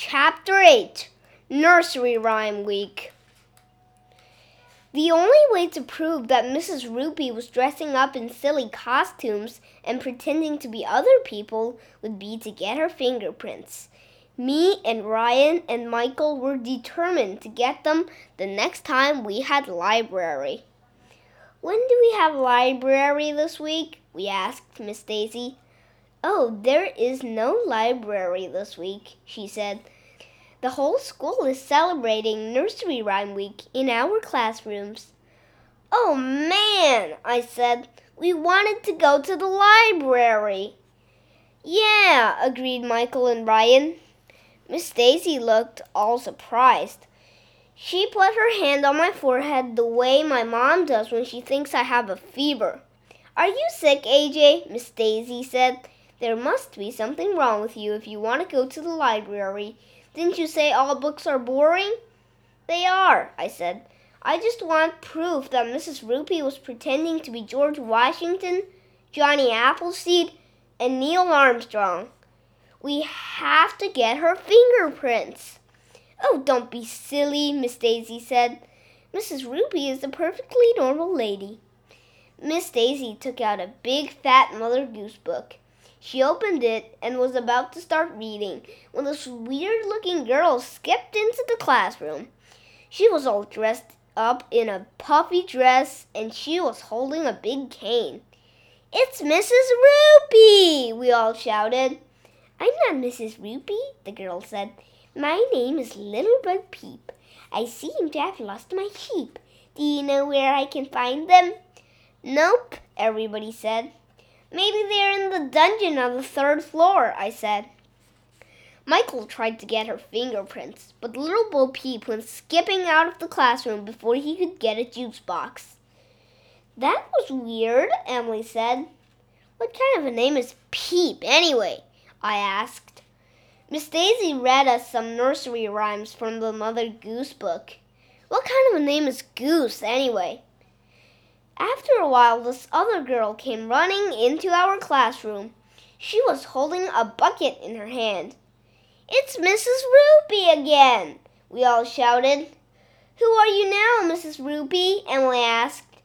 Chapter 8 Nursery Rhyme Week. The only way to prove that Mrs. Roopy was dressing up in silly costumes and pretending to be other people would be to get her fingerprints. Me and Ryan and Michael were determined to get them the next time we had library. When do we have library this week? we asked Miss Daisy. Oh, there is no library this week, she said. The whole school is celebrating Nursery Rhyme Week in our classrooms. Oh man, I said. We wanted to go to the library. Yeah, agreed Michael and Ryan. Miss Daisy looked all surprised. She put her hand on my forehead the way my mom does when she thinks I have a fever. Are you sick, AJ? Miss Daisy said. There must be something wrong with you if you want to go to the library. Didn't you say all books are boring? They are, I said. I just want proof that Mrs. Roopy was pretending to be George Washington, Johnny Appleseed, and Neil Armstrong. We have to get her fingerprints. Oh, don't be silly, Miss Daisy said. Mrs. Roopy is a perfectly normal lady. Miss Daisy took out a big fat Mother Goose book. She opened it and was about to start reading when this weird looking girl skipped into the classroom. She was all dressed up in a puffy dress and she was holding a big cane. It's Mrs. Roopy! We all shouted. I'm not Mrs. Roopy, the girl said. My name is Little Bo Peep. I seem to have lost my sheep. Do you know where I can find them? Nope, everybody said. Maybe they're in the dungeon on the third floor, I said. Michael tried to get her fingerprints, but little Bo Peep went skipping out of the classroom before he could get a juice box. That was weird, Emily said. What kind of a name is Peep, anyway? I asked. Miss Daisy read us some nursery rhymes from the Mother Goose book. What kind of a name is Goose, anyway? After a while, this other girl came running into our classroom. She was holding a bucket in her hand. It's Mrs. Roopy again! We all shouted. Who are you now, Mrs. Roopy? Emily asked.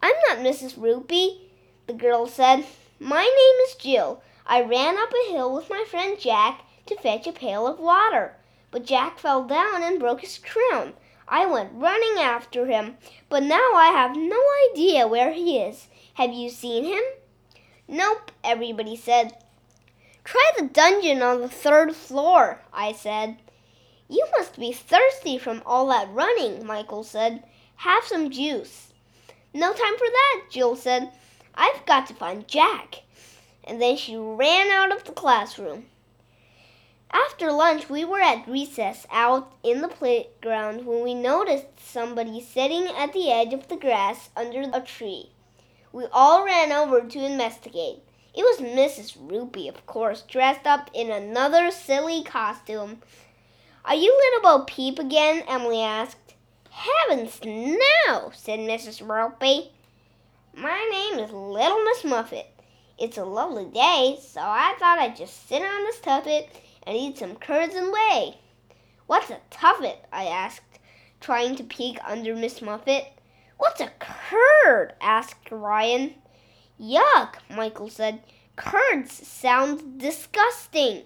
I'm not Mrs. Roopy, the girl said. My name is Jill. I ran up a hill with my friend Jack to fetch a pail of water, but Jack fell down and broke his crown. I went running after him, but now I have no idea where he is. Have you seen him? Nope, everybody said. Try the dungeon on the third floor, I said. You must be thirsty from all that running, Michael said. Have some juice. No time for that, Jill said. I've got to find Jack. And then she ran out of the classroom. After lunch, we were at recess out in the playground when we noticed somebody sitting at the edge of the grass under a tree. We all ran over to investigate. It was Mrs. Roopy, of course, dressed up in another silly costume. Are you little Bo Peep again? Emily asked. Heavens, no, said Mrs. Roopy. My name is Little Miss Muffet. It's a lovely day, so I thought I'd just sit on this tuffet and eat some curds and whey. What's a tuffet? I asked, trying to peek under Miss Muffet. What's a curd? asked Ryan. Yuck, Michael said. Curds sound disgusting.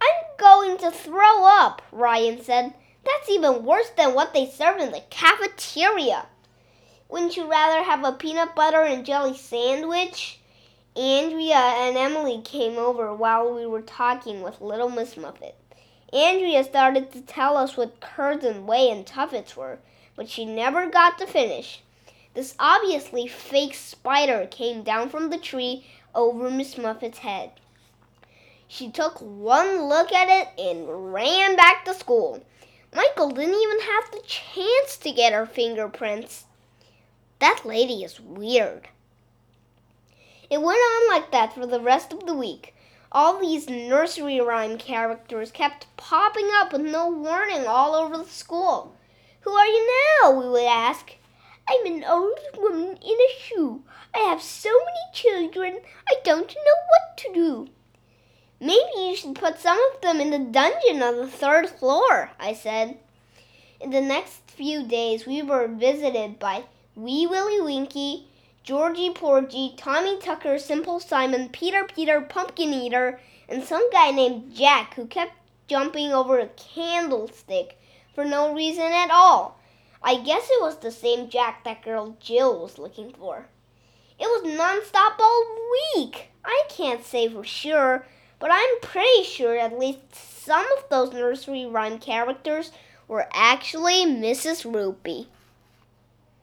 I'm going to throw up, Ryan said. That's even worse than what they serve in the cafeteria. Wouldn't you rather have a peanut butter and jelly sandwich? Andrea and Emily came over while we were talking with little Miss Muffet. Andrea started to tell us what curds and whey and tuffets were, but she never got to finish. This obviously fake spider came down from the tree over Miss Muffet's head. She took one look at it and ran back to school. Michael didn't even have the chance to get her fingerprints. That lady is weird. It went on like that for the rest of the week. All these nursery rhyme characters kept popping up with no warning all over the school. Who are you now? we would ask. I'm an old woman in a shoe. I have so many children, I don't know what to do. Maybe you should put some of them in the dungeon on the third floor, I said. In the next few days, we were visited by Wee Willie Winkie, Georgie Porgy, Tommy Tucker, Simple Simon, Peter Peter, Pumpkin Eater, and some guy named Jack who kept jumping over a candlestick for no reason at all. I guess it was the same Jack that girl Jill was looking for. It was nonstop all week. I can't say for sure, but I'm pretty sure at least some of those nursery rhyme characters were actually Mrs. Roopy.